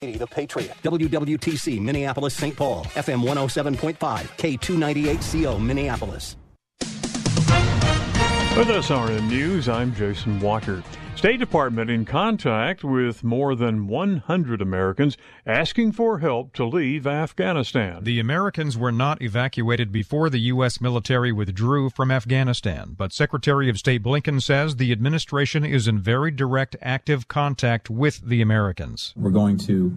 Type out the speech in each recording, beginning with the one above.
The Patriot. WWTC, Minneapolis, St. Paul. FM 107.5. K298CO, Minneapolis. With SRN News, I'm Jason Walker. State Department in contact with more than 100 Americans asking for help to leave Afghanistan. The Americans were not evacuated before the U.S. military withdrew from Afghanistan, but Secretary of State Blinken says the administration is in very direct, active contact with the Americans. We're going to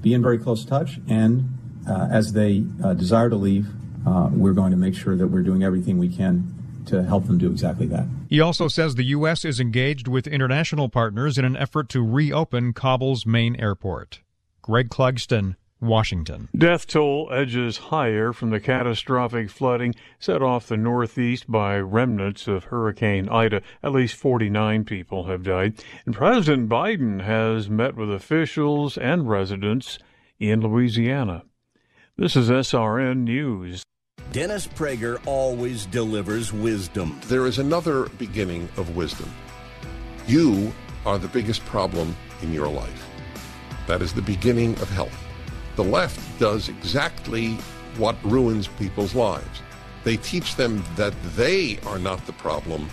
be in very close touch, and uh, as they uh, desire to leave, uh, we're going to make sure that we're doing everything we can to help them do exactly that. He also says the U.S. is engaged with international partners in an effort to reopen Kabul's main airport. Greg Clugston, Washington. Death toll edges higher from the catastrophic flooding set off the northeast by remnants of Hurricane Ida. At least 49 people have died. And President Biden has met with officials and residents in Louisiana. This is SRN News. Dennis Prager always delivers wisdom. There is another beginning of wisdom. You are the biggest problem in your life. That is the beginning of health. The left does exactly what ruins people's lives. They teach them that they are not the problem,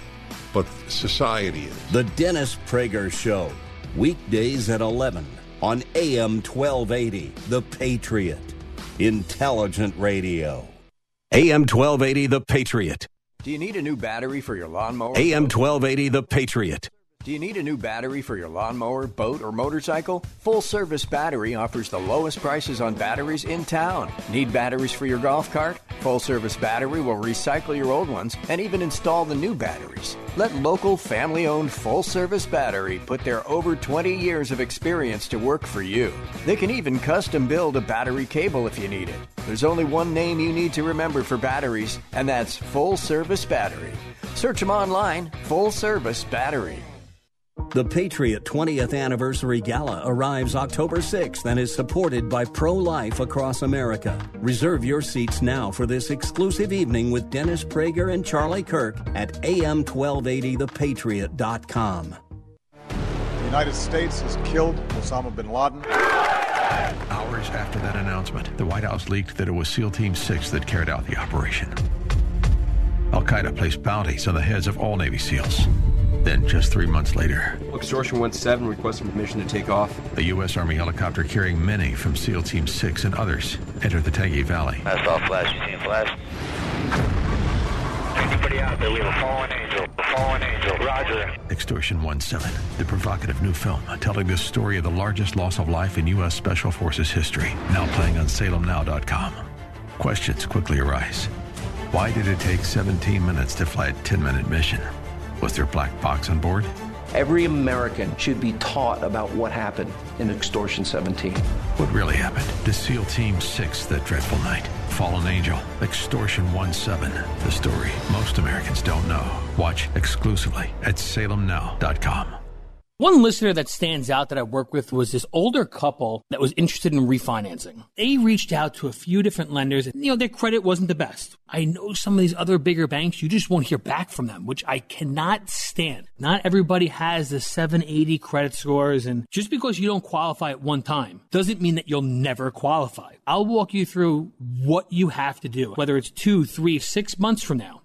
but society is. The Dennis Prager Show, weekdays at 11 on AM 1280, The Patriot. Intelligent radio. AM 1280, The Patriot. Do you need a new battery for your lawnmower? AM 1280, The Patriot. Do you need a new battery for your lawnmower, boat, or motorcycle? Full Service Battery offers the lowest prices on batteries in town. Need batteries for your golf cart? Full Service Battery will recycle your old ones and even install the new batteries. Let local family owned Full Service Battery put their over 20 years of experience to work for you. They can even custom build a battery cable if you need it. There's only one name you need to remember for batteries, and that's Full Service Battery. Search them online Full Service Battery. The Patriot 20th Anniversary Gala arrives October 6th and is supported by Pro Life across America. Reserve your seats now for this exclusive evening with Dennis Prager and Charlie Kirk at am1280thepatriot.com. The United States has killed Osama bin Laden. Hours after that announcement, the White House leaked that it was SEAL Team 6 that carried out the operation. Al Qaeda placed bounties on the heads of all Navy SEALs. Then, just three months later, Extortion 1-7 requesting permission to take off. A U.S. Army helicopter carrying many from SEAL Team 6 and others entered the Tangi Valley. That's all flash. You seen flash? Anybody out there? We have a fallen angel. A fallen angel. Roger. Extortion 1-7, the provocative new film telling the story of the largest loss of life in U.S. Special Forces history, now playing on salemnow.com. Questions quickly arise. Why did it take 17 minutes to fly a 10-minute mission? Was there a black box on board? Every American should be taught about what happened in Extortion 17. What really happened to SEAL Team 6 that dreadful night? Fallen Angel, Extortion 1-7, the story most Americans don't know. Watch exclusively at salemnow.com. One listener that stands out that I worked with was this older couple that was interested in refinancing. They reached out to a few different lenders. And, you know, their credit wasn't the best. I know some of these other bigger banks, you just won't hear back from them, which I cannot stand. Not everybody has the 780 credit scores. And just because you don't qualify at one time doesn't mean that you'll never qualify. I'll walk you through what you have to do, whether it's two, three, six months from now.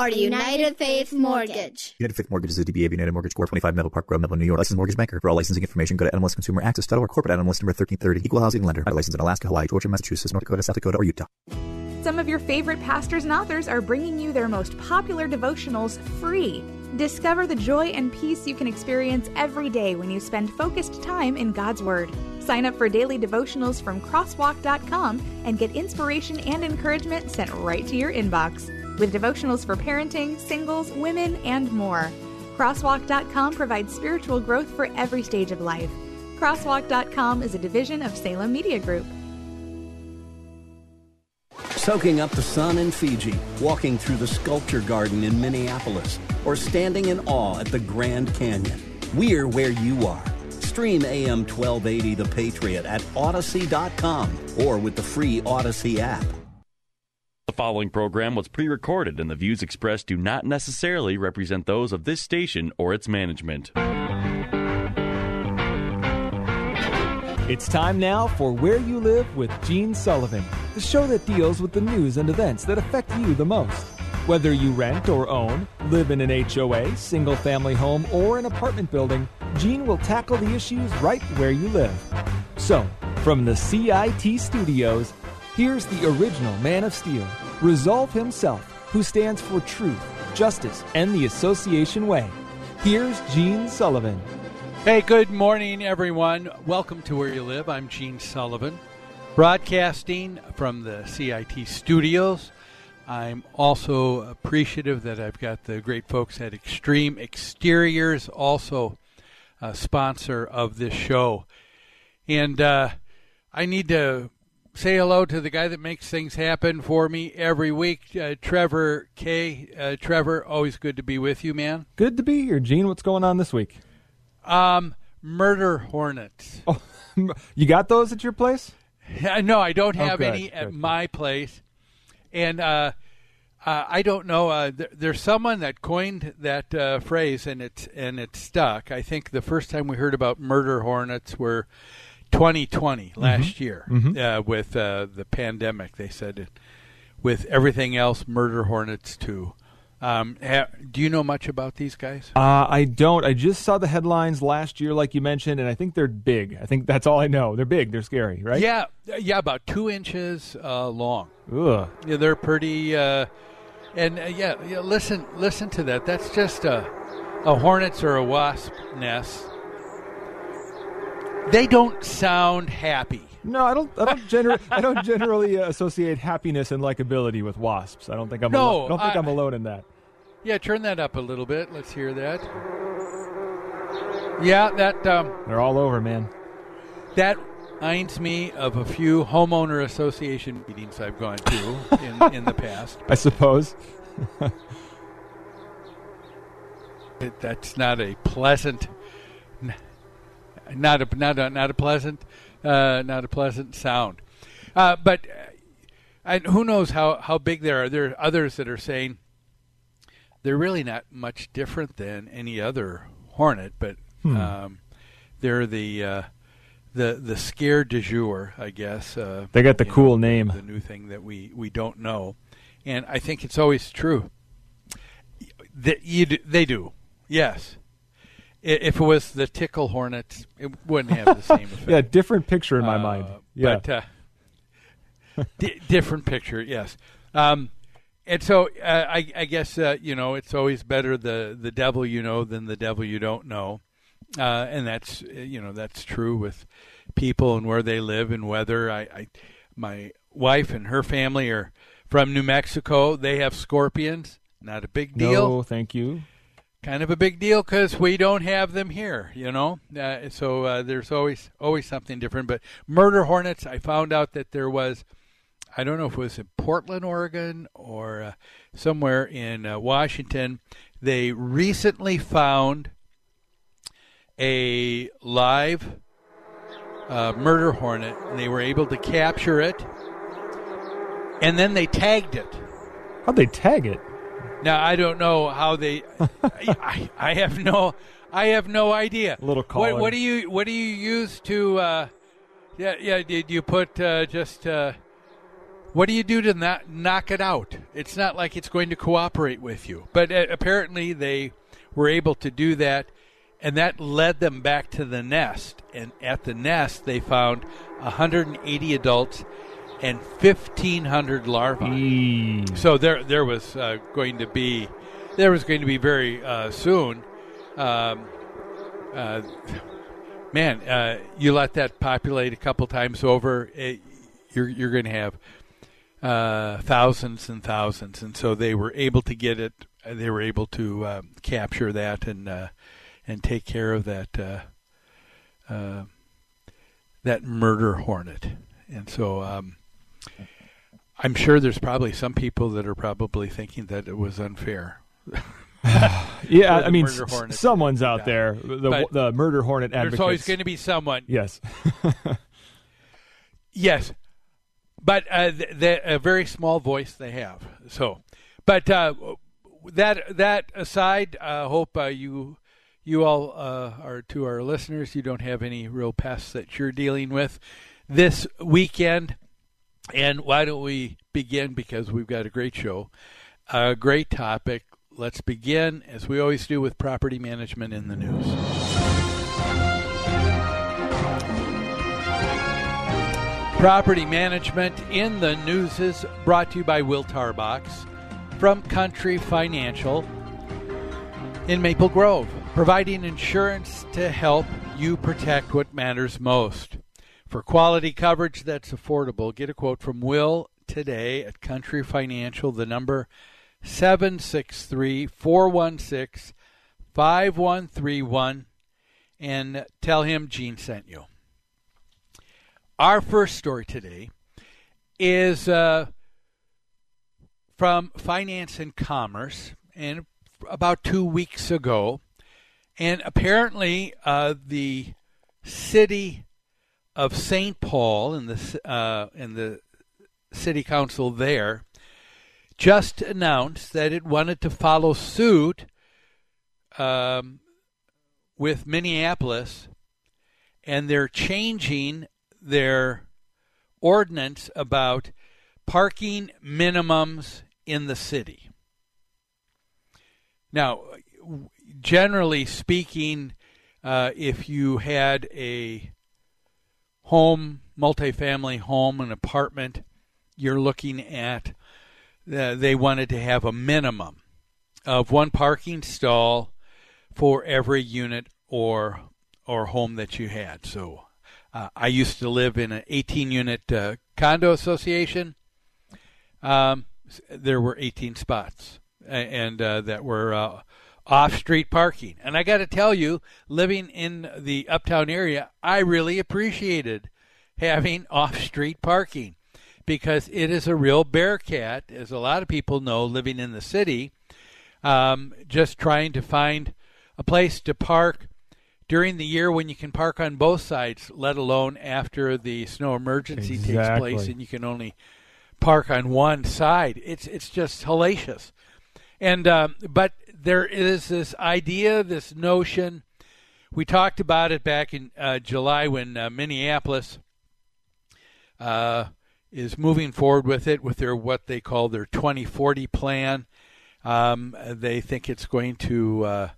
are United Faith Mortgage. United Faith Mortgage is a DBA of United Mortgage Corp. 25 Melville Park Road, Melville, New York. Licensed mortgage banker. For all licensing information, go to NMLSConsumerAccess.org. Corporate NMLS number 1330. Equal housing lender. I Licensed in Alaska, Hawaii, Georgia, Massachusetts, North Dakota, South Dakota, or Utah. Some of your favorite pastors and authors are bringing you their most popular devotionals free. Discover the joy and peace you can experience every day when you spend focused time in God's Word. Sign up for daily devotionals from crosswalk.com and get inspiration and encouragement sent right to your inbox. With devotionals for parenting, singles, women, and more. Crosswalk.com provides spiritual growth for every stage of life. Crosswalk.com is a division of Salem Media Group. Soaking up the sun in Fiji, walking through the sculpture garden in Minneapolis, or standing in awe at the Grand Canyon. We're where you are. Stream AM 1280 The Patriot at Audacy.com or with the free Audacy app. The following program was pre recorded, and the views expressed do not necessarily represent those of this station or its management. It's time now for Where You Live with Gene Sullivan, the show that deals with the news and events that affect you the most. Whether you rent or own, live in an HOA, single family home, or an apartment building, Gene will tackle the issues right where you live. So, from the CIT studios, here's the original Man of Steel, Resolve himself, who stands for truth, justice, and the association way. Here's Gene Sullivan. Hey, good morning, everyone. Welcome to Where You Live. I'm Gene Sullivan, broadcasting from the CIT studios. I'm also appreciative that I've got the great folks at Extreme Exteriors, also a sponsor of this show. And uh, I need to say hello to the guy that makes things happen for me every week, uh, Trevor K. Uh, Trevor, always good to be with you, man. Good to be here, Gene. What's going on this week? Um, murder hornets. Oh, you got those at your place? no, I don't have oh, any at my place. And uh, uh, I don't know. Uh, th- there's someone that coined that uh, phrase, and it's and it's stuck. I think the first time we heard about murder hornets were 2020 last Mm-hmm. year Mhm. uh, with uh, the pandemic. They said, with everything else, murder hornets too. Um, ha- do you know much about these guys? Uh, I don't. I just saw the headlines last year, like you mentioned, and I think they're big. I think that's all I know. They're big. They're scary, right? Yeah, yeah, about two inches uh, long. Ugh. Yeah, they're pretty. Uh, and uh, yeah, yeah, listen, listen to that. That's just a a hornet's or a wasp nest. They don't sound happy. No, I don't. I don't generally. I don't generally uh, associate happiness and likability with wasps. I don't think I'm. No, alone. I don't think I- I'm alone in that. Yeah, turn that up a little bit. Let's hear that. Yeah, that um, They're all over, man. that reminds me of a few homeowner association meetings I've gone to in, in the past. I suppose. It, that's not a pleasant, not a not a not a pleasant, uh, not a pleasant sound. Uh, but uh, and who knows how how big they are? There are others that are saying they're really not much different than any other hornet, but Hmm. um, they're the uh, the the scare du jour, I guess. Uh, They got the cool know, name. the new thing that we we don't know, and I think it's always true. That you do, they do, yes. If it was the tickle hornet, it wouldn't have the same effect. yeah, different picture in my Uh, mind. Yeah. But uh, di- different picture, yes. Um, and so uh, I, I guess uh, you know it's always better the the devil you know than the devil you don't know, uh, and that's you know that's true with people and where they live and whether I, I my wife and her family are from New Mexico. They have scorpions. Not a big deal No, thank you. Kind of a big deal because we don't have them here, you know. Uh, so uh, there's always always something different. But murder hornets, I found out that there was, I don't know if it was in Portland, Oregon, or uh, somewhere in uh, Washington. They recently found a live uh, murder hornet. And they were able to capture it, and then they tagged it. How'd they tag it? Now I don't know how they. I, I have no. I have no idea. A little What, collar. what do you What do you use to? Uh, yeah, yeah. Did you put uh, just? Uh, what do you do to not knock it out? It's not like it's going to cooperate with you. But uh, apparently they were able to do that, and that led them back to the nest. And at the nest, they found 180 adults and 1,500 larvae. So there, there was uh, going to be, there was going to be very uh, soon. Um, uh, man, uh, you let that populate a couple times over, it, you're you're going to have uh, thousands and thousands, and so they were able to get it. They were able to um, capture that and uh, and take care of that uh, uh, that murder hornet, and so. Um, I'm sure there's probably some people that are probably thinking that it was unfair. yeah, I mean, s- someone's out there. The But the murder hornet advocates. There's always going to be someone. Yes. Yes, but uh, th- th- a very small voice they have. So, but uh, that that aside, I uh, hope uh, you you all uh, are to our listeners. You don't have any real pests that you're dealing with this weekend. And why don't we begin? Because we've got a great show, a great topic. Let's begin, as we always do, with property management in the news. Property management in the news is brought to you by Will Tarbox from Country Financial in Maple Grove, providing insurance to help you protect what matters most. For quality coverage that's affordable, get a quote from Will today at Country Financial, the number 763 416 5131, and tell him Gene sent you. Our first story today is uh, from Finance and Commerce, and about two weeks ago, and apparently uh, the city of St. Paul and the uh, the city council there just announced that it wanted to follow suit um, with Minneapolis, and they're changing their ordinance about parking minimums in the city. Now, generally speaking, uh, if you had a home, multifamily home, an apartment, you're looking at uh, they wanted to have a minimum of one parking stall for every unit or or home that you had. So uh, I used to live in an 18 unit uh, condo association. Um, there were 18 spots, and uh, that were uh, off street parking. And I got to tell you, living in the uptown area, I really appreciated having off street parking because it is a real bear cat, as a lot of people know living in the city, um, just trying to find a place to park during the year when you can park on both sides, let alone after the snow emergency takes place and you can only park on one side. It's it's just hellacious. And um, but there is this idea, this notion. We talked about it back in uh, July when uh, Minneapolis uh, is moving forward with it with their what they call their 2040 plan. Um, they think it's going to uh,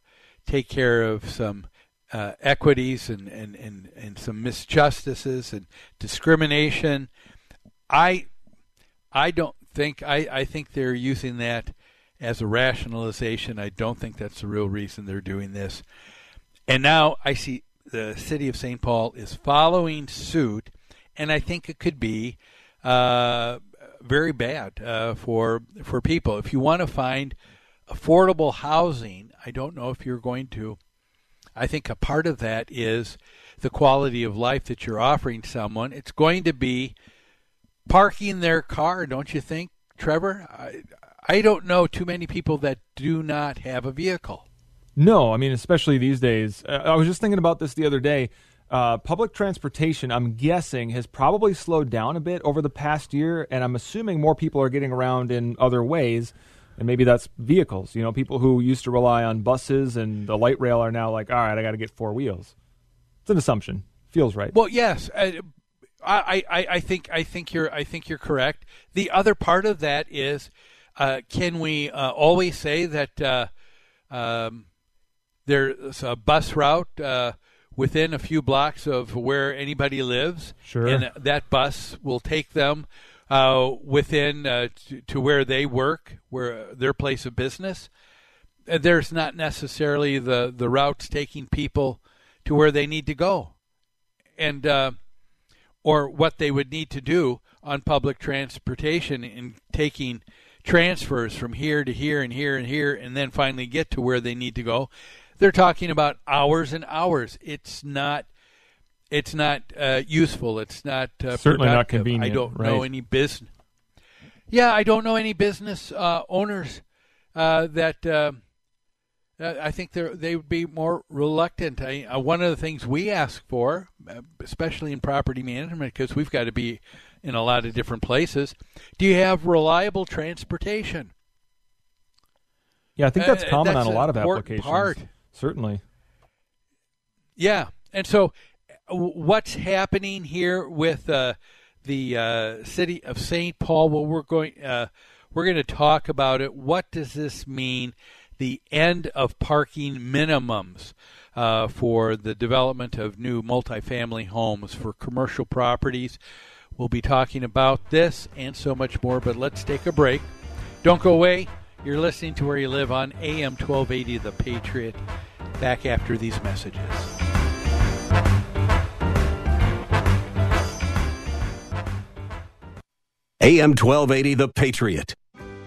take care of some uh, equities and, and, and, and some misjustices and discrimination. I I don't think I, I think they're using that as a rationalization. I don't think that's the real reason they're doing this. And now I see the city of St. Paul is following suit, and I think it could be uh, very bad uh, for for people. If you want to find affordable housing, I don't know if you're going to. I think a part of that is the quality of life that you're offering someone. It's going to be parking their car, don't you think, Trevor? I, I don't know too many people that do not have a vehicle. No, I mean, especially these days. Uh, I was just thinking about this the other day. Uh, public transportation, I'm guessing, has probably slowed down a bit over the past year, and I'm assuming more people are getting around in other ways, and maybe that's vehicles. You know, people who used to rely on buses and the light rail are now like, all right, I got to get four wheels. It's an assumption. Feels right. Well, yes, uh, I, I, I think I think you're I think you're correct. The other part of that is, uh, can we uh, always say that uh, um, there's a bus route uh, within a few blocks of where anybody lives, Sure. and that bus will take them uh, within uh, to, to where they work, where their place of business. There's not necessarily the the routes taking people to where they need to go, and uh, or what they would need to do on public transportation in taking transfers from here to here and here and here, and then finally get to where they need to go. They're talking about hours and hours. It's not. It's not uh, useful. It's not uh, Certainly not convenient, I don't know any business. Yeah, I don't know any business uh, owners uh, that uh, uh, I think they they would be more reluctant. I, uh, one of the things we ask for, especially in property management, because we've got to be in a lot of different places. Do you have reliable transportation? Yeah, I think that's Uh, common that's on a lot of applications. part. Certainly. Yeah, and so uh, what's happening here with uh, the uh, city of St. Paul? Well, we're going uh, we're going to talk about it. What does this mean? The end of parking minimums uh, for the development of new multifamily homes for commercial properties. We'll be talking about this and so much more. But let's take a break. Don't go away. You're listening to Where You Live on AM 1280 The Patriot. Back after these messages. AM 1280 The Patriot.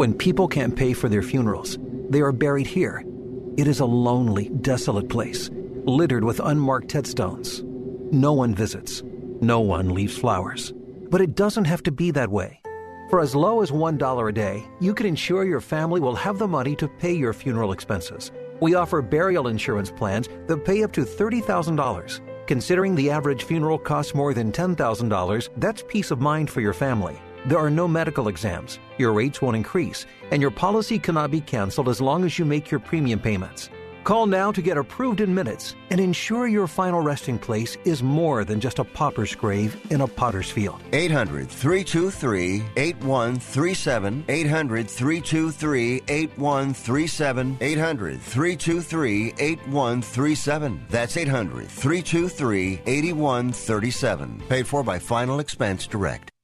When people can't pay for their funerals, they are buried here. It is a lonely, desolate place, littered with unmarked headstones. No one visits, no one leaves flowers. But it doesn't have to be that way. For as low as $1 a day, you can ensure your family will have the money to pay your funeral expenses. We offer burial insurance plans that pay up to $30,000. Considering the average funeral costs more than $10,000, that's peace of mind for your family. There are no medical exams, your rates won't increase, and your policy cannot be canceled as long as you make your premium payments. Call now to get approved in minutes and ensure your final resting place is more than just a pauper's grave in a potter's field. 800 323 8137. 800 323 8137. 800 323 8137. That's 800 323 8137. Paid for by Final Expense Direct.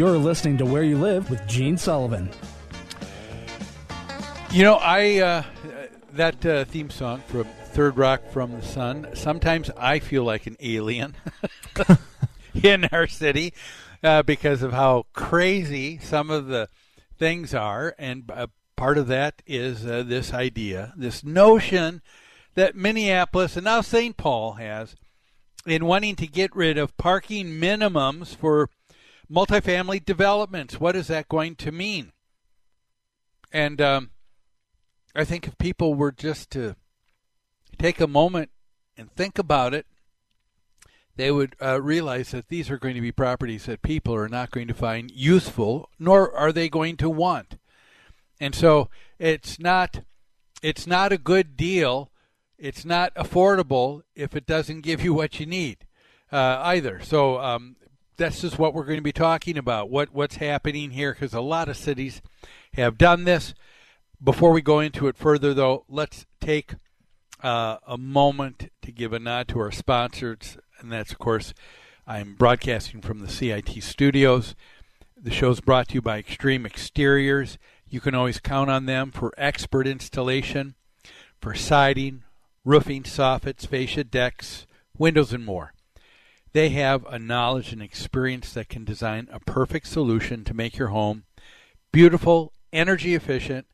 You're listening to Where You Live with Gene Sullivan. You know, I uh, that uh, theme song from Third Rock from the Sun. Sometimes I feel like an alien. in our city uh, because of how crazy some of the things are, and uh, part of that is uh, this idea, this notion that Minneapolis and now St. Paul has in wanting to get rid of parking minimums for multifamily developments. What is that going to mean? And um, I think if people were just to take a moment and think about it, they would uh, realize that these are going to be properties that people are not going to find useful, nor are they going to want. And so it's not it's not a good deal. It's not affordable if it doesn't give you what you need uh, either. So um, this is what we're going to be talking about. What what's happening here? Because a lot of cities have done this. Before we go into it further, though, let's take uh, a moment to give a nod to our sponsors, and that's, of course, I'm broadcasting from the CIT studios. The show is brought to you by Extreme Exteriors. You can always count on them for expert installation, for siding, roofing, soffits, fascia decks, windows, and more. They have a knowledge and experience that can design a perfect solution to make your home beautiful, energy efficient,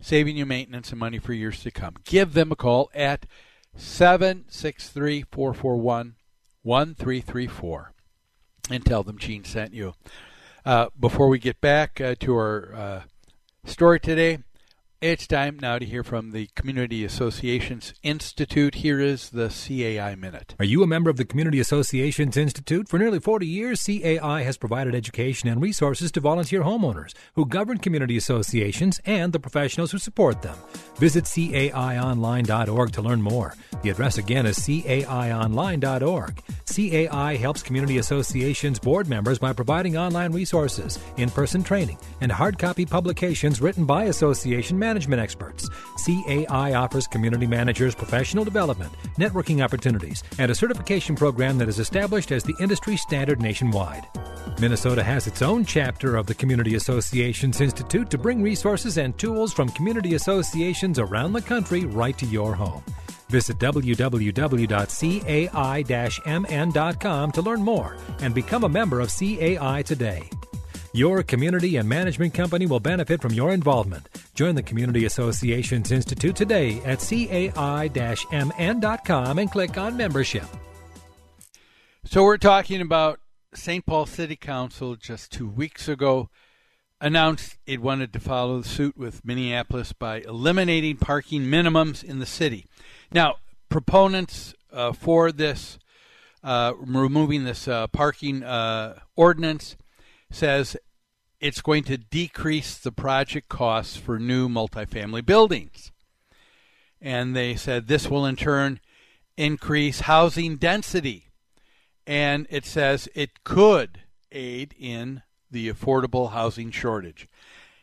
saving you maintenance and money for years to come. Give them a call at 763 441 1334 and tell them Gene sent you. Uh, before we get back uh, to our uh, story today, it's time now to hear from the Community Associations Institute. Here is the CAI Minute. Are you a member of the Community Associations Institute? For nearly 40 years, CAI has provided education and resources to volunteer homeowners who govern community associations and the professionals who support them. Visit CAIonline.org to learn more. The address again is CAIonline.org. CAI helps community associations board members by providing online resources, in person training, and hard copy publications written by association managers management experts. CAI offers community managers professional development, networking opportunities, and a certification program that is established as the industry standard nationwide. Minnesota has its own chapter of the Community Associations Institute to bring resources and tools from community associations around the country right to your home. Visit www.cai-mn.com to learn more and become a member of CAI today. Your community and management company will benefit from your involvement. Join the Community Associations Institute today at cai-mn.com and click on membership. So we're talking about St. Paul City Council just two weeks ago announced it wanted to follow suit with Minneapolis by eliminating parking minimums in the city. Now, proponents uh, for this, uh, removing this uh, parking uh, ordinance, says it's going to decrease the project costs for new multifamily buildings. And they said this will in turn increase housing density. And it says it could aid in the affordable housing shortage.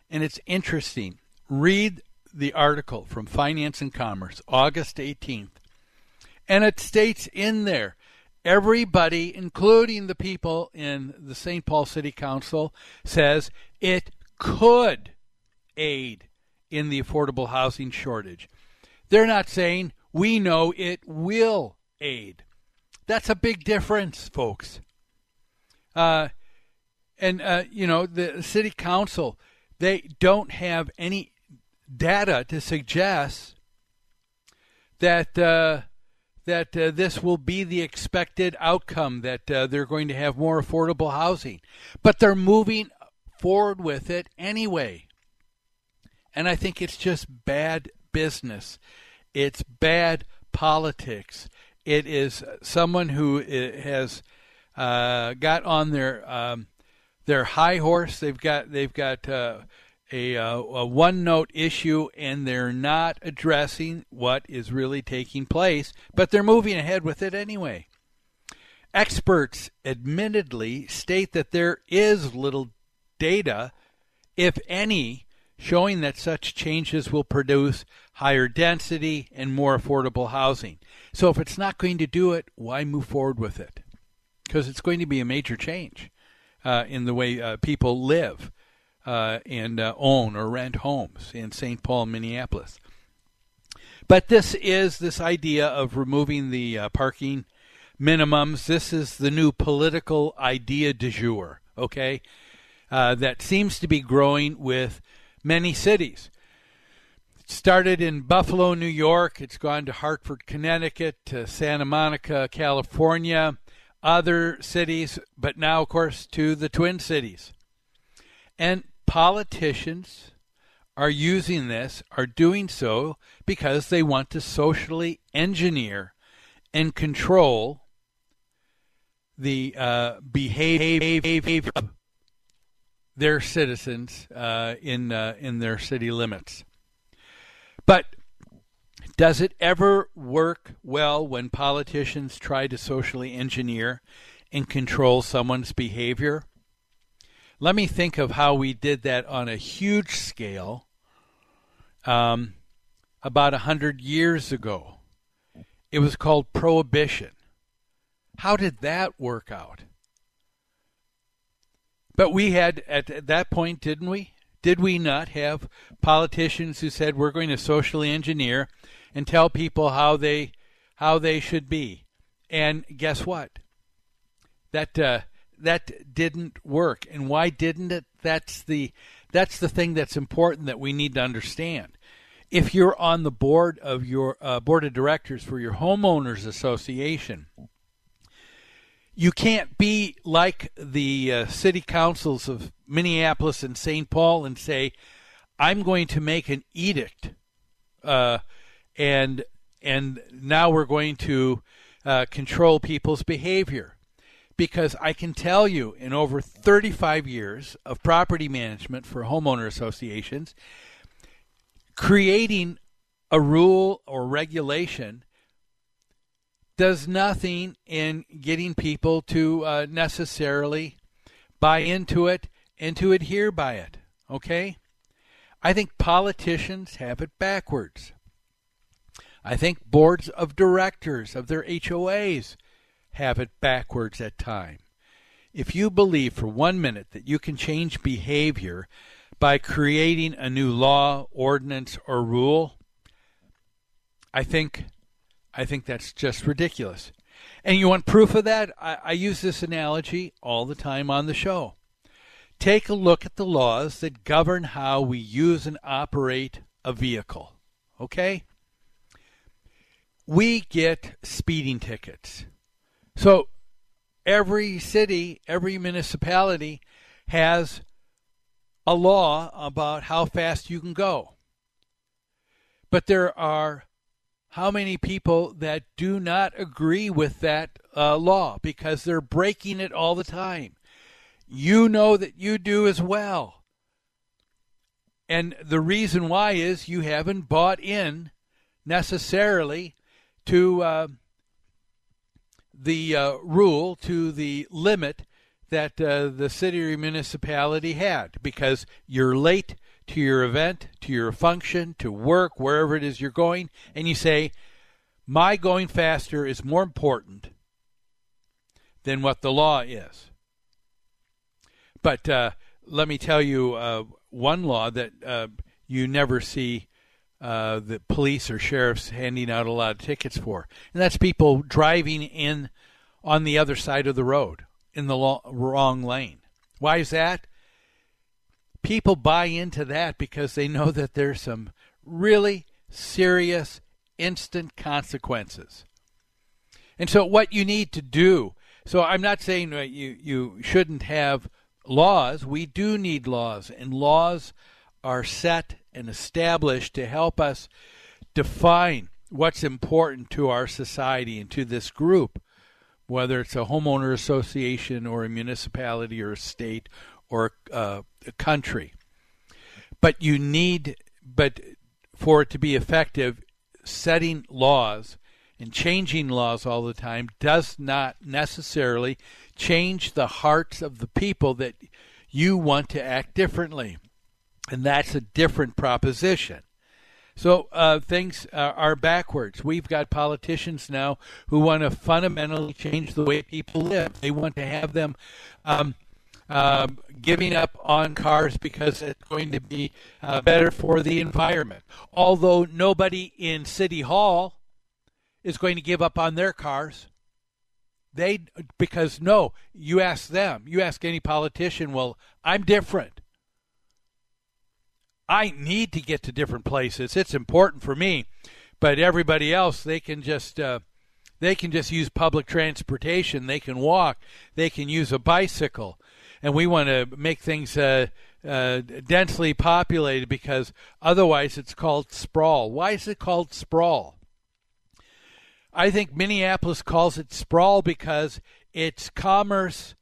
And it's interesting. Read the article from Finance and Commerce, August 18th. And it states in there everybody, including the people in the St. Paul City Council, says it could aid in the affordable housing shortage. They're not saying we know it will aid. That's a big difference, folks. Uh, and, uh, you know, the city council, they don't have any data to suggest that uh, that uh, this will be the expected outcome, that uh, they're going to have more affordable housing. But they're moving forward with it anyway. And I think it's just bad business. It's bad politics. It is someone who uh, has uh, got on their um, their high horse. They've got they've got uh, a, uh, a one note issue and they're not addressing what is really taking place, but they're moving ahead with it anyway. Experts admittedly state that there is little data, if any, showing that such changes will produce higher density and more affordable housing. So if it's not going to do it, why move forward with it? Because it's going to be a major change uh, in the way uh, people live uh, and uh, own or rent homes in St. Paul, Minneapolis. But this is this idea of removing the uh, parking minimums. This is the new political idea du jour, okay? Uh, that seems to be growing with many cities. It started in Buffalo, New York. It's gone to Hartford, Connecticut, to Santa Monica, California, other cities, but now, of course, to the Twin Cities. And politicians are using this, are doing so because they want to socially engineer and control the uh, behavior of their citizens uh, in uh, in their city limits. But does it ever work well when politicians try to socially engineer and control someone's behavior? Let me think of how we did that on a huge scale um, about a hundred years ago. It was called prohibition. How did that work out? But we had, at that point, didn't we? Did we not have politicians who said we're going to socially engineer and tell people how they how they should be? And guess what? That uh, that didn't work. And why didn't it? That's the that's the thing that's important that we need to understand. If you're on the board of your uh, board of directors for your homeowners association, you can't be like the uh, city councils of Minneapolis and St. Paul and say, "I'm going to make an edict," uh, and and now we're going to uh, control people's behavior. Because I can tell you, in over 35 years of property management for homeowner associations, creating a rule or regulation does nothing in getting people to uh, necessarily buy into it and to adhere by it. Okay? I think politicians have it backwards. I think boards of directors of their HOAs have it backwards at times. If you believe for one minute that you can change behavior by creating a new law, ordinance, or rule, I think I think that's just ridiculous. And you want proof of that? I, I use this analogy all the time on the show. Take a look at the laws that govern how we use and operate a vehicle. Okay? We get speeding tickets. So every city, every municipality has a law about how fast you can go. But there are how many people that do not agree with that uh, law because they're breaking it all the time. You know that you do as well. And the reason why is you haven't bought in necessarily to uh, the uh, rule, to the limit that uh, the city or municipality had because you're late to your event, to your function, to work, wherever it is you're going, and you say, My going faster is more important than what the law is. But uh, let me tell you uh, one law that uh, you never see uh, the police or sheriffs handing out a lot of tickets for, and that's people driving in on the other side of the road in the lo- wrong lane. Why is that? people buy into that because they know that there's some really serious instant consequences. And so what you need to do, so I'm not saying that you, you shouldn't have laws. We do need laws, and laws are set and established to help us define what's important to our society and to this group, whether it's a homeowner association or a municipality or a state or uh, a country. But you need, but for it to be effective, setting laws and changing laws all the time does not necessarily change the hearts of the people that you want to act differently. And that's a different proposition. So uh, things uh, are backwards. We've got politicians now who want to fundamentally change the way people live. They want to have them um, um, giving up on cars because it's going to be uh, better for the environment. Although nobody in City Hall is going to give up on their cars. They because no, you ask them, you ask any politician, well, I'm different. I need to get to different places. It's important for me, but everybody else they can just uh, they can just use public transportation. They can walk. They can use a bicycle, and we want to make things uh, uh, densely populated because otherwise it's called sprawl. Why is it called sprawl? I think Minneapolis calls it sprawl because it's commerce,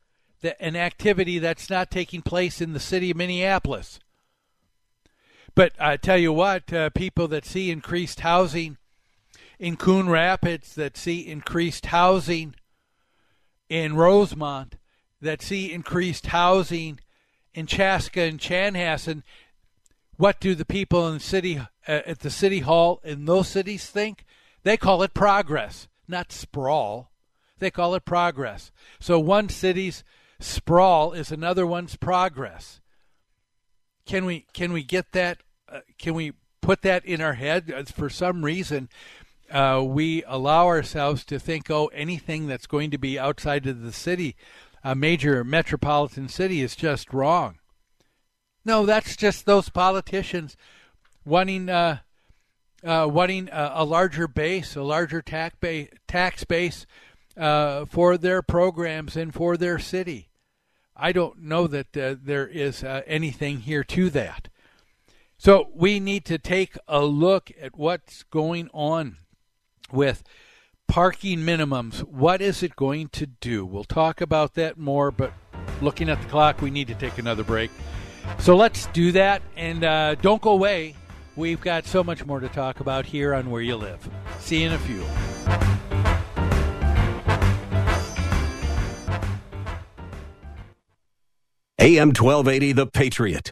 that, an activity that's not taking place in the city of Minneapolis. But I tell you what, uh, people that see increased housing in Coon Rapids, that see increased housing in Rosemount, that see increased housing in Chaska and Chanhassen, what do the people in the city uh, at the city hall in those cities think? They call it progress, not sprawl. They call it progress. So one city's sprawl is another one's progress. Can we can we get that uh, can we put that in our head? Uh, for some reason, uh, we allow ourselves to think, oh, anything that's going to be outside of the city, a major metropolitan city, is just wrong. No, that's just those politicians wanting uh, uh, wanting a, a, larger base, a larger tax base, tax base uh, for their programs and for their city. I don't know that there is anything here to that. So we need to take a look at what's going on with parking minimums. What is it going to do? We'll talk about that more, but looking at the clock, we need to take another break. So let's do that, and uh, don't go away. We've got so much more to talk about here on Where You Live. See you in a few. AM 1280, The Patriot.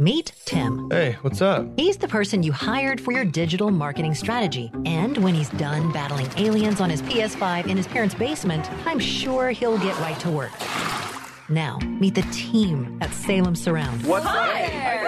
Meet Tim. Hey, what's up? He's the person you hired for your digital marketing strategy. And when he's done battling aliens on his PS5 in his parents' basement, I'm sure he'll get right to work. Now, meet the team at Salem Surround. What's Hi.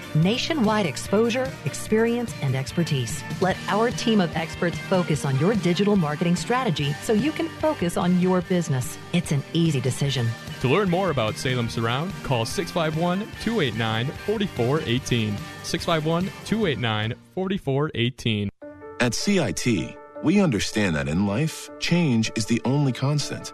Nationwide exposure, experience, and expertise. Let our team of experts focus on your digital marketing strategy so you can focus on your business. It's an easy decision. To learn more about Salem Surround, call 651 289 4418. 651 289 4418. At CIT, we understand that in life, change is the only constant.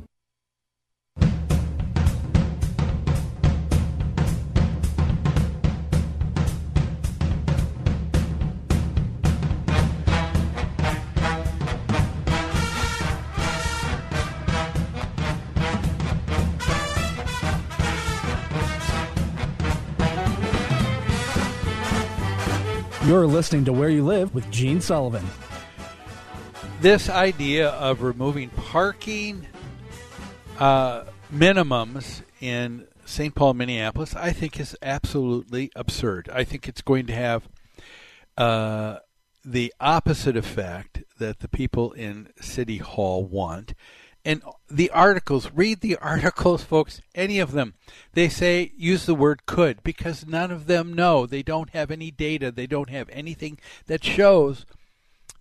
You're listening to Where You Live with Gene Sullivan. This idea of removing parking uh, minimums in St. Paul, Minneapolis, I think is absolutely absurd. I think it's going to have uh, the opposite effect that the people in City Hall want. And the articles, read the articles, folks, any of them. They say use the word could because none of them know. They don't have any data. They don't have anything that shows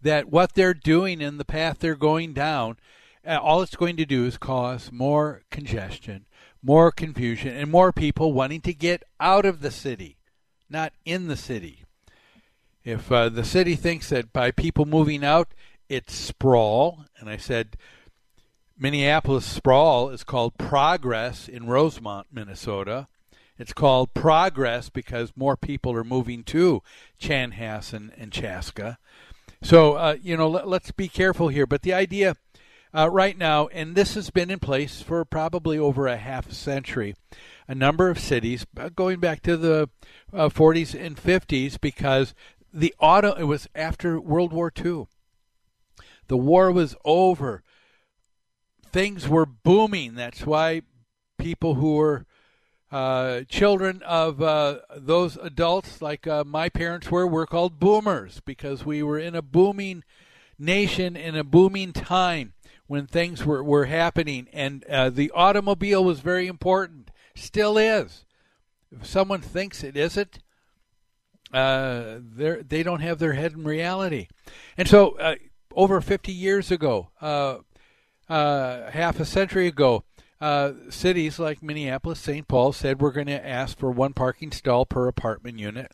that what they're doing in the path they're going down, uh, all it's going to do is cause more congestion, more confusion, and more people wanting to get out of the city, not in the city. If uh, the city thinks that by people moving out, it's sprawl, and I said Minneapolis sprawl is called Progress in Rosemount, Minnesota. It's called Progress because more people are moving to Chanhassen and Chaska. So, uh, you know, let, us be careful here. But the idea uh, right now, and this has been in place for probably over a half century, a number of cities, uh, going back to the 40s uh, and 50s, because the auto, it was after World War II. The war was over things were booming. That's why people who were uh, children of uh, those adults, like uh, my parents were, were called boomers because we were in a booming nation in a booming time when things were, were happening. And uh, the automobile was very important, still is. If someone thinks it isn't, uh, they don't have their head in reality. And so, uh, over 50 years ago, uh, half a century ago, uh, cities like Minneapolis, St. Paul said we're going to ask for one parking stall per apartment unit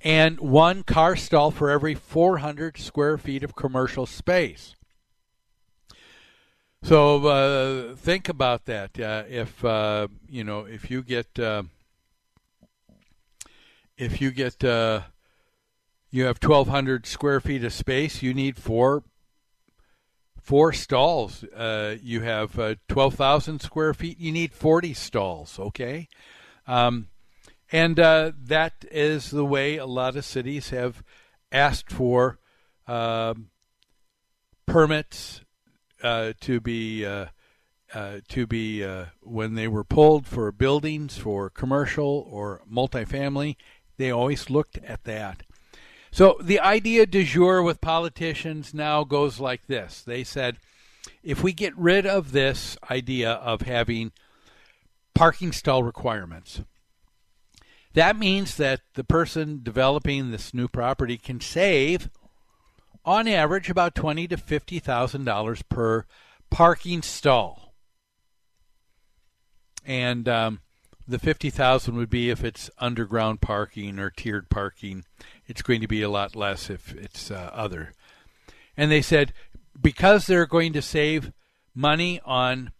and one car stall for every 400 square feet of commercial space. So uh, think about that. Uh, if uh, you know, if you get, uh, if you get, uh, you have 1,200 square feet of space, you need four four stalls. Uh, you have uh, 12,000 square feet. You need 40 stalls, okay? Um, and uh, that is the way a lot of cities have asked for um, permits uh, to be. Uh, uh, to be when they were pulled for buildings for commercial or multifamily, they always looked at that. So the idea du jour with politicians now goes like this. They said, if we get rid of this idea of having parking stall requirements, that means that the person developing this new property can save, on average, about twenty to fifty thousand dollars per parking stall. And um, the fifty thousand would be if it's underground parking or tiered parking it's going to be a lot less if it's uh, other. And they said because they're going to save money on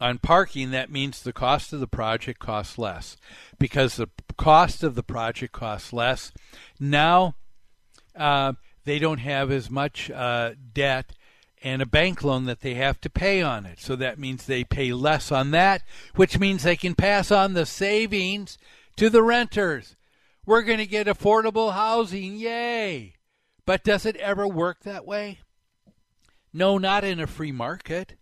on parking, that means the cost of the project costs less. Because the cost of the project costs less, now uh, they don't have as much uh, debt and a bank loan that they have to pay on it. So that means they pay less on that, which means they can pass on the savings to the renters. We're going to get affordable housing. Yay. But does it ever work that way? No, not in a free market.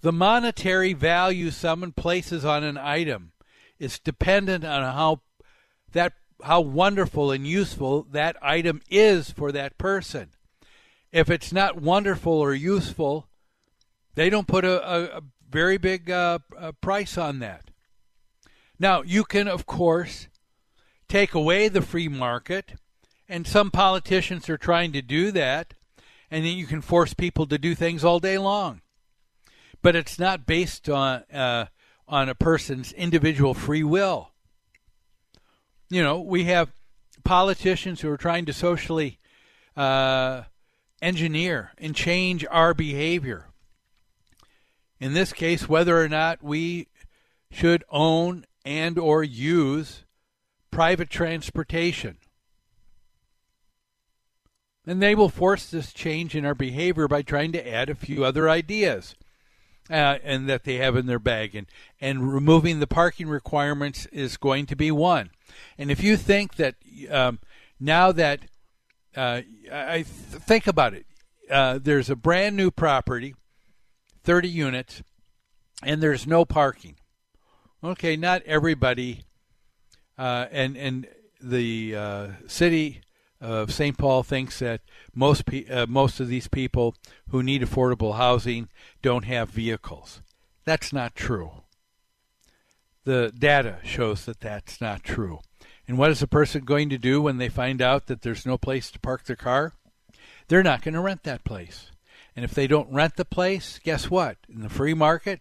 The monetary value someone places on an item is dependent on how that how wonderful and useful that item is for that person. If it's not wonderful or useful, they don't put a, a, a very big uh, price on that. Now, you can, of course, take away the free market, and some politicians are trying to do that, and then you can force people to do things all day long. But it's not based on uh, on a person's individual free will. You know, we have politicians who are trying to socially uh, engineer and change our behavior. In this case, whether or not we should own and or use private transportation. And they will force this change in our behavior by trying to add a few other ideas uh, and that they have in their bag. And, and removing the parking requirements is going to be one. And if you think that um, now that uh, I th- think about it, uh, there's a brand new property, 30 units, and there's no parking. Okay, not everybody, uh, and and the uh, city of St. Paul thinks that most pe- uh, most of these people who need affordable housing don't have vehicles. That's not true. The data shows that that's not true. And what is a person going to do when they find out that there's no place to park their car? They're not going to rent that place. And if they don't rent the place, guess what? In the free market,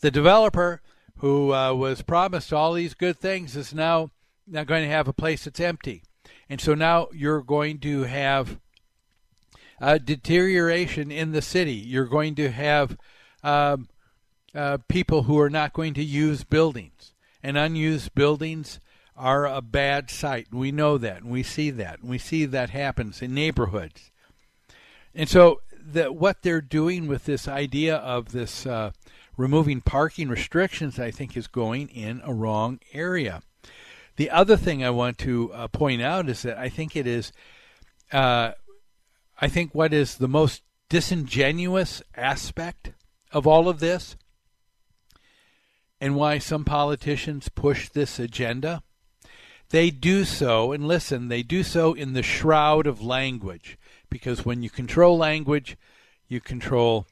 the developer who uh, was promised all these good things is now not going to have a place that's empty. And so now you're going to have deterioration in the city. You're going to have um, uh, people who are not going to use buildings. And unused buildings are a bad sight. We know that, and we see that, and we see that happens in neighborhoods. And so, what they're doing with this idea of this uh, removing parking restrictions, I think, is going in a wrong area. The other thing I want to uh, point out is that I think it is, uh, I think what is the most disingenuous aspect of all of this, and why some politicians push this agenda they do so, and listen, they do so in the shroud of language, because when you control language, you control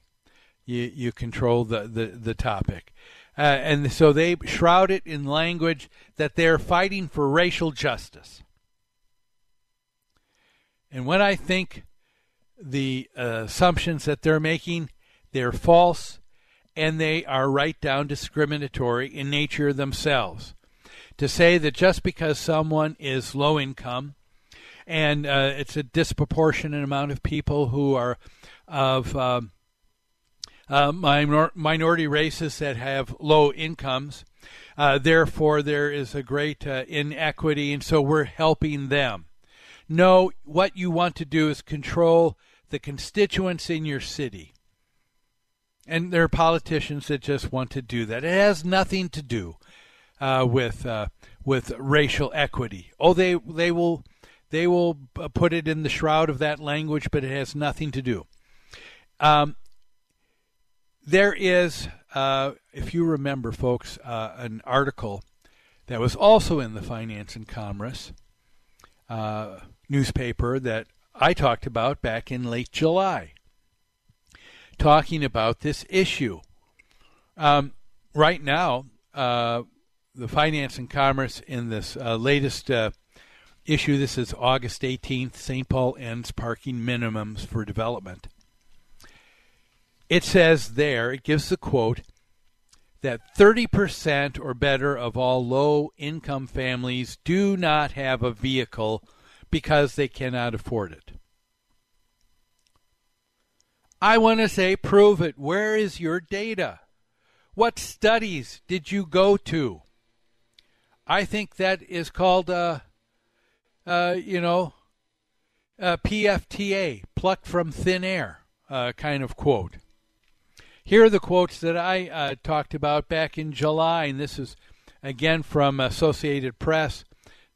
you, you control the, the, the topic. Uh, and so they shroud it in language that they're fighting for racial justice. And when I think the uh, assumptions that they're making, they're false and they are right down discriminatory in nature themselves to say that just because someone is low income and uh, it's a disproportionate amount of people who are of um, uh, minor- minority races that have low incomes. Uh, therefore, there is a great uh, inequity, and so we're helping them. No, what you want to do is control the constituents in your city. And there are politicians that just want to do that. It has nothing to do uh, with uh, with racial equity. Oh, they they will they will uh, put it in the shroud of that language, but it has nothing to do. Um, there is, uh, if you remember, folks, uh, an article that was also in the Finance and Commerce uh, newspaper that I talked about back in late July, talking about this issue. Um, right now, uh, the Finance and Commerce in this uh, latest uh, issue. This is August 18th. St. Paul ends parking minimums for development. It says there, it gives the quote that 30% or better of all low income families do not have a vehicle because they cannot afford it. I want to say, prove it. Where is your data? What studies did you go to? I think that is called, uh, uh, you know, uh, PFTA, plucked from thin air uh, kind of quote. Here are the quotes that I uh, talked about back in July, and this is again from Associated Press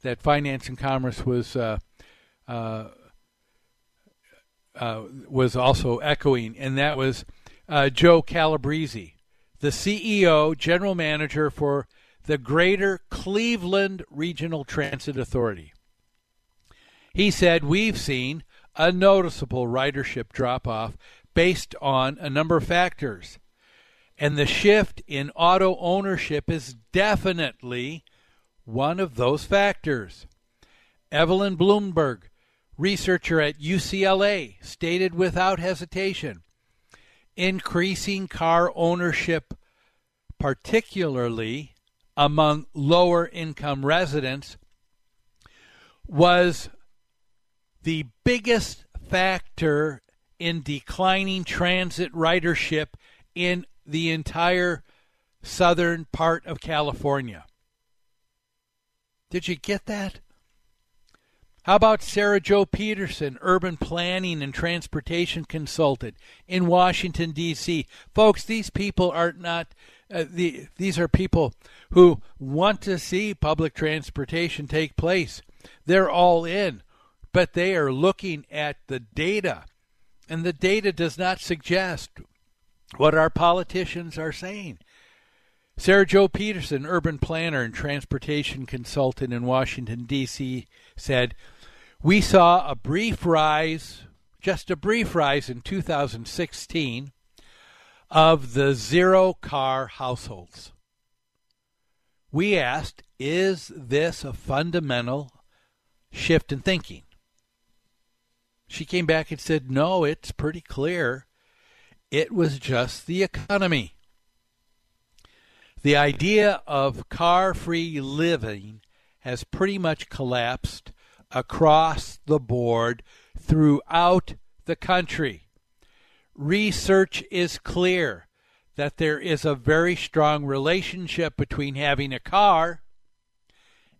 that Finance and Commerce was uh, was also echoing, and that was Joe Calabrese, the CEO, general manager for the Greater Cleveland Regional Transit Authority. He said, We've seen a noticeable ridership drop off based on a number of factors. And the shift in auto ownership is definitely one of those factors. Evelyn Blumenberg, researcher at UCLA, stated without hesitation increasing car ownership, particularly among lower income residents was the biggest factor in declining transit ridership in the entire southern part of California. Did you get that? How about Sarah Jo Peterson, urban planning and transportation consultant in Washington D.C. Folks, these people are not uh, the these are people who want to see public transportation take place. They're all in, but they are looking at the data, and the data does not suggest what our politicians are saying. Sarah Jo Peterson, urban planner and transportation consultant in Washington, D.C., said, We saw a brief rise, just a brief rise in 2016 of the zero car households. We asked, Is this a fundamental shift in thinking? She came back and said, No, it's pretty clear. It was just the economy. The idea of car free living has pretty much collapsed across the board throughout the country. Research is clear that there is a very strong relationship between having a car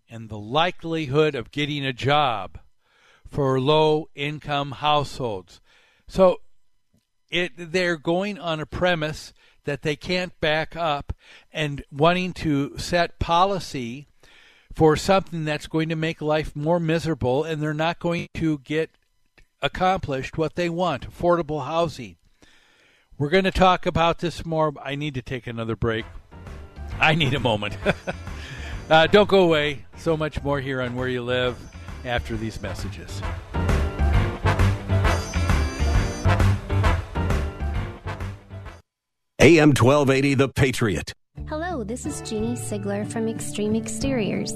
and the likelihood of getting a job for low income households. So it they're going on a premise that they can't back up and wanting to set policy for something that's going to make life more miserable and they're not going to get accomplished what they want affordable housing. We're going to talk about this more. I need to take another break. I need a moment. uh, don't go away. So much more here on Where You Live after these messages. AM 1280, The Patriot. Hello, this is Jeannie Sigler from Extreme Exteriors.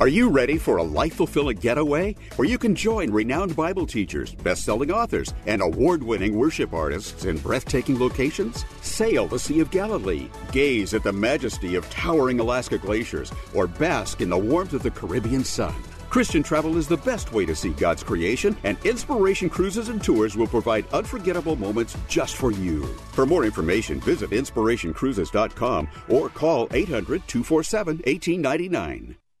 Are you ready for a life fulfilling getaway where you can join renowned Bible teachers, best selling authors, and award winning worship artists in breathtaking locations? Sail the Sea of Galilee, gaze at the majesty of towering Alaska glaciers, or bask in the warmth of the Caribbean sun. Christian travel is the best way to see God's creation, and Inspiration Cruises and Tours will provide unforgettable moments just for you. For more information, visit inspirationcruises.com or call 800 247 1899.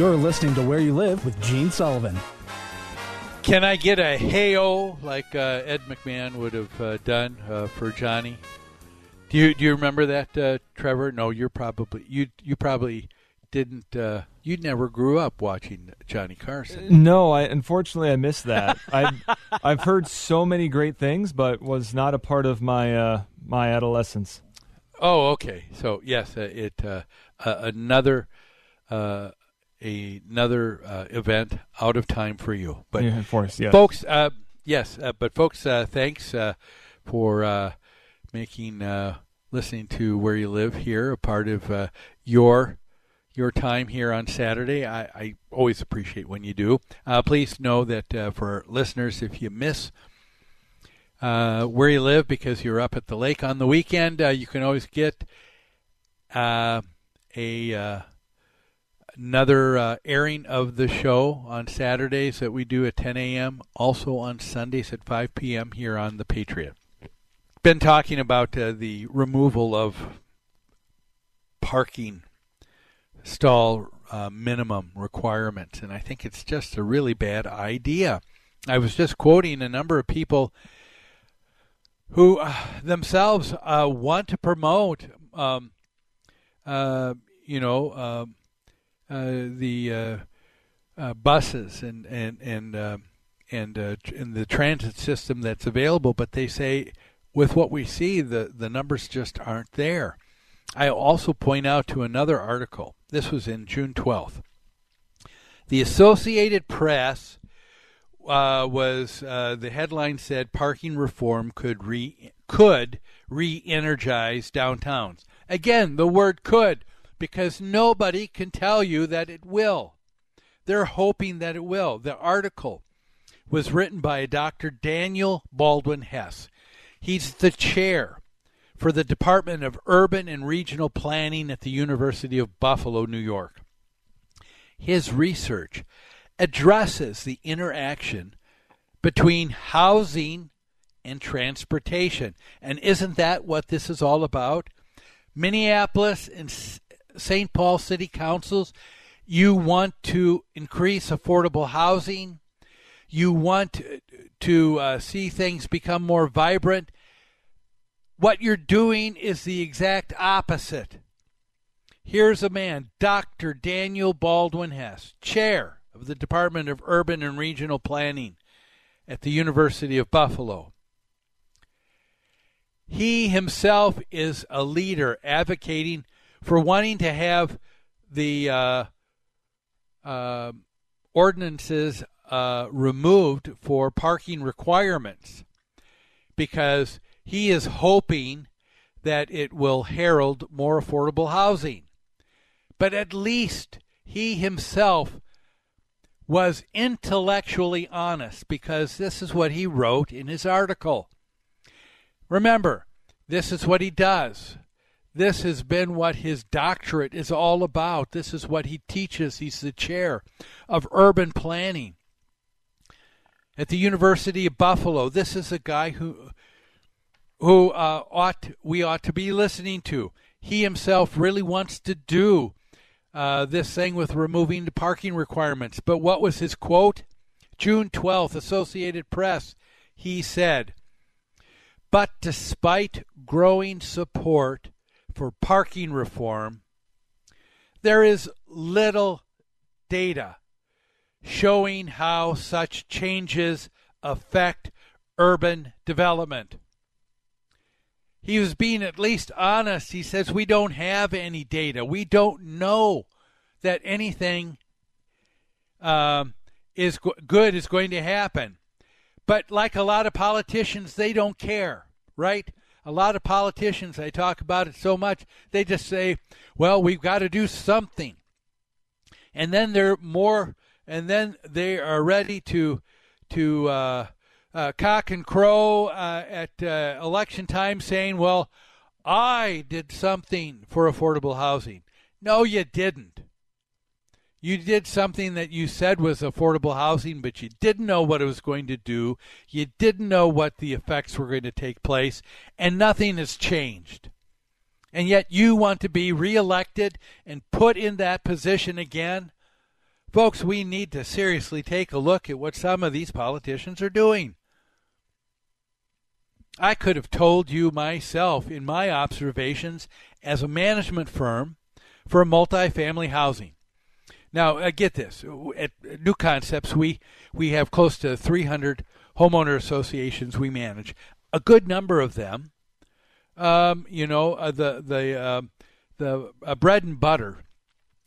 You're listening to Where You Live with Gene Sullivan. Can I get a hey-o like uh, Ed McMahon would have uh, done uh, for Johnny? Do you do you remember that, uh, Trevor? No, you're probably you you probably didn't. Uh, you never grew up watching Johnny Carson. No, I unfortunately I missed that. I I've heard so many great things, but was not a part of my uh, my adolescence. Oh, okay. So yes, uh, it uh, uh, another uh, another uh, event out of time for you. But Yeah, of course, yes. folks, uh, yes, uh, but folks, uh, thanks uh, for uh, making uh, listening to where you live here a part of uh, your your time here on Saturday. I, I always appreciate when you do. Uh, please know that uh, for listeners, if you miss uh, where you live because you're up at the lake on the weekend, uh, you can always get a another uh, airing of the show on Saturdays that we do at 10 a.m. Also on Sundays at 5 p.m. here on the Patriot. Been talking about uh, the removal of parking stall uh, minimum requirements, and I think it's just a really bad idea. I was just quoting a number of people who uh, themselves uh, want to promote, um, uh, you know, um, uh, the buses and and and and and the transit system that's available, but they say with what we see, the the numbers just aren't there. I also point out to another article. This was in June twelfth. The Associated Press uh, was uh, the headline said parking reform could re could re-energize downtowns. Again, the word could because nobody can tell you that it will. They're hoping that it will. The article was written by Dr. Daniel Baldwin Hess. He's the chair for the Department of Urban and Regional Planning at the University of Buffalo, New York. His research addresses the interaction between housing and transportation. And isn't that what this is all about? Minneapolis and St. Paul City Councils, you want to increase affordable housing, you want to uh, see things become more vibrant. What you're doing is the exact opposite. Here's a man, Dr. Daniel Baldwin Hess, chair of the Department of Urban and Regional Planning at the University of Buffalo. He himself is a leader advocating for wanting to have the uh, uh, ordinances uh, removed for parking requirements because he is hoping that it will herald more affordable housing. But at least he himself was intellectually honest because this is what he wrote in his article. Remember, this is what he does. This has been what his doctorate is all about. This is what he teaches. He's the chair of urban planning at the University of Buffalo. This is a guy who who uh, ought we ought to be listening to. He himself really wants to do uh, this thing with removing the parking requirements. But what was his quote? June 12th, Associated Press. He said, But despite growing support for parking reform, there is little data showing how such changes affect urban development. He was being at least honest. He says, We don't have any data. We don't know that anything um, is go- good is going to happen. But like a lot of politicians, they don't care, right? A lot of politicians, I talk about it so much, they just say, well, we've got to do something. And then they're more, and then they are ready to, to, uh, uh, cock and crow uh, at uh, election time saying, well, I did something for affordable housing. No, you didn't. You did something that you said was affordable housing, but you didn't know what it was going to do. You didn't know what the effects were going to take place, and nothing has changed. And yet you want to be reelected and put in that position again? Folks, we need to seriously take a look at what some of these politicians are doing. I could have told you myself in my observations as a management firm for multifamily housing. Now, uh, get this: at New Concepts, we we have close to 300 homeowner associations we manage. A good number of them, um, you know, uh, the the uh, the uh, bread and butter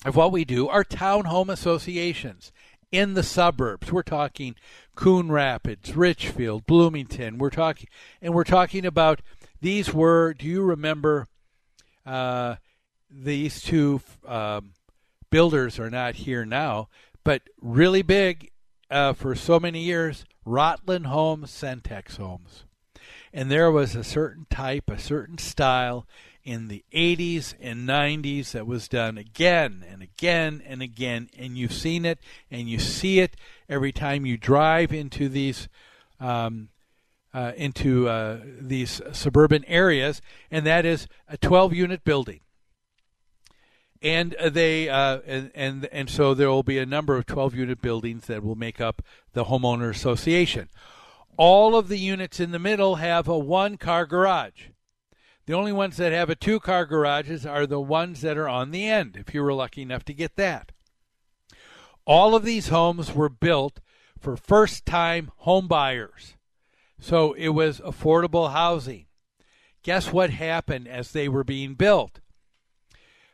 of what we do are townhome associations in the suburbs. We're talking Coon Rapids, Richfield, Bloomington. We're talking, and we're talking about these were. Do you remember uh, these two um, builders are not here now, but really big uh, for so many years? Rottlund Homes, Centex Homes, and there was a certain type, a certain style in the 80s and 90s that was done again and again and again. And you've seen it and you see it every time you drive into these. Um, uh, into uh, these suburban areas, and that is a 12 unit building. And they uh, and, and and so there will be a number of 12 unit buildings that will make up the homeowner association. All of the units in the middle have a one car garage. The only ones that have a two car garages are the ones that are on the end, if you were lucky enough to get that. All of these homes were built for first time home buyers. So it was affordable housing. Guess what happened as they were being built?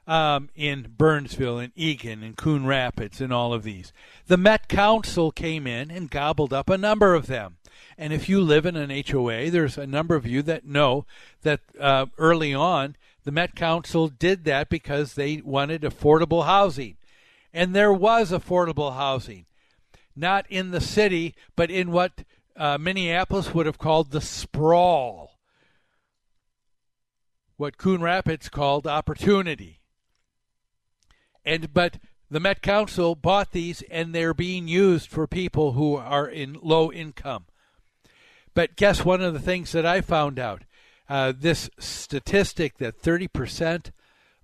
Um, in Burnsville and Eagan and Coon Rapids and all of these. The Met Council came in and gobbled up a number of them. And if you live in an HOA, there's a number of you that know that uh, early on the Met Council did that because they wanted affordable housing. And there was affordable housing, not in the city, but in what uh, Minneapolis would have called the sprawl, what Coon Rapids called opportunity. And but the Met Council bought these, and they're being used for people who are in low income. But guess one of the things that I found out? Uh, this statistic that 30%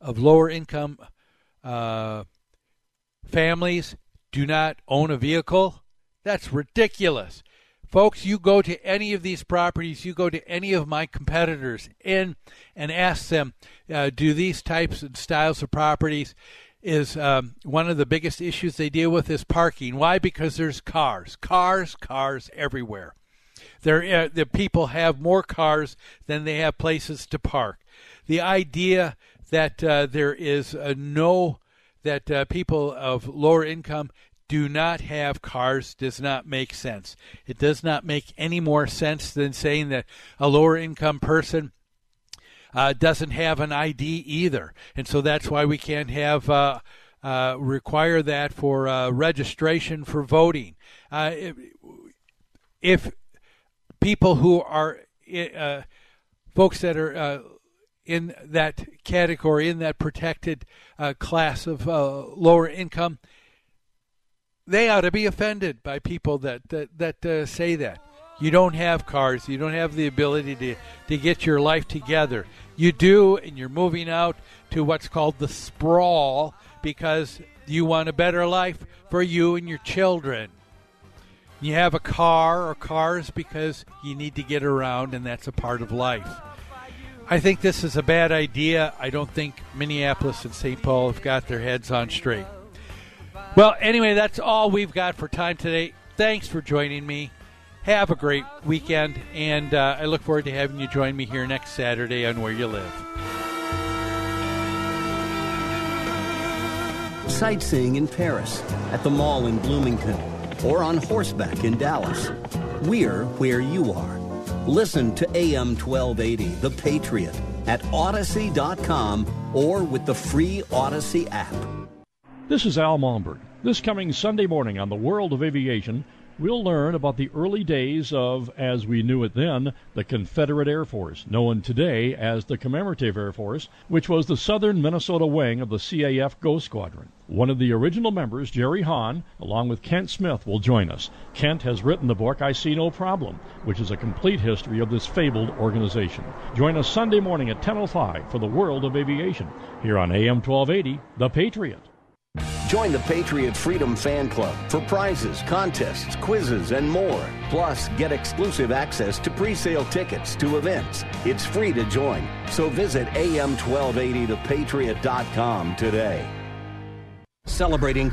of lower income uh, families do not own a vehicle. That's ridiculous. Folks, you go to any of these properties, you go to any of my competitors in and ask them, uh, do these types and styles of properties is um, one of the biggest issues they deal with is parking. Why? Because there's cars, cars, cars everywhere. There, uh, the people have more cars than they have places to park. The idea that uh, there is uh, no that uh, people of lower income do not have cars does not make sense. It does not make any more sense than saying that a lower income person uh, doesn't have an ID either, and so that's why we can't have. Uh, uh, require that for uh, registration for voting. Uh, if, people who are uh, folks that are uh, in that category, in that protected uh, class of lower income, they ought to be offended by people that that, that say that. You don't have cars. You don't have the ability to, to get your life together. You do, and you're moving out to what's called the sprawl because you want a better life for you and your children. You have a car or cars because you need to get around, and that's a part of life. I think this is a bad idea. I don't think Minneapolis and St. Paul have got their heads on straight. Well, anyway, that's all we've got for time today. Thanks for joining me. Have a great weekend, and uh, I look forward to having you join me here next Saturday on Where You Live. Sightseeing in Paris, at the mall in Bloomington or on horseback in Dallas. We're where you are. Listen to AM 1280, The Patriot, at Audacy.com or with the free Audacy app. This is Al Malmberg. This coming Sunday morning on the World of Aviation, We'll learn about the early days of, as we knew it then, the Confederate Air Force, known today as the Commemorative Air Force, which was the southern Minnesota wing of the CAF Ghost Squadron. One of the original members, Jerry Hahn, along with Kent Smith, will join us. Kent has written the book I See No Problem, which is a complete history of this fabled organization. Join us Sunday morning at 10.05 for the world of aviation, here on AM 1280, The Patriot. Join the Patriot Freedom Fan Club for prizes, contests, quizzes, and more. Plus, get exclusive access to pre sale tickets to events. It's free to join. So visit am1280thepatriot.com today. Celebrating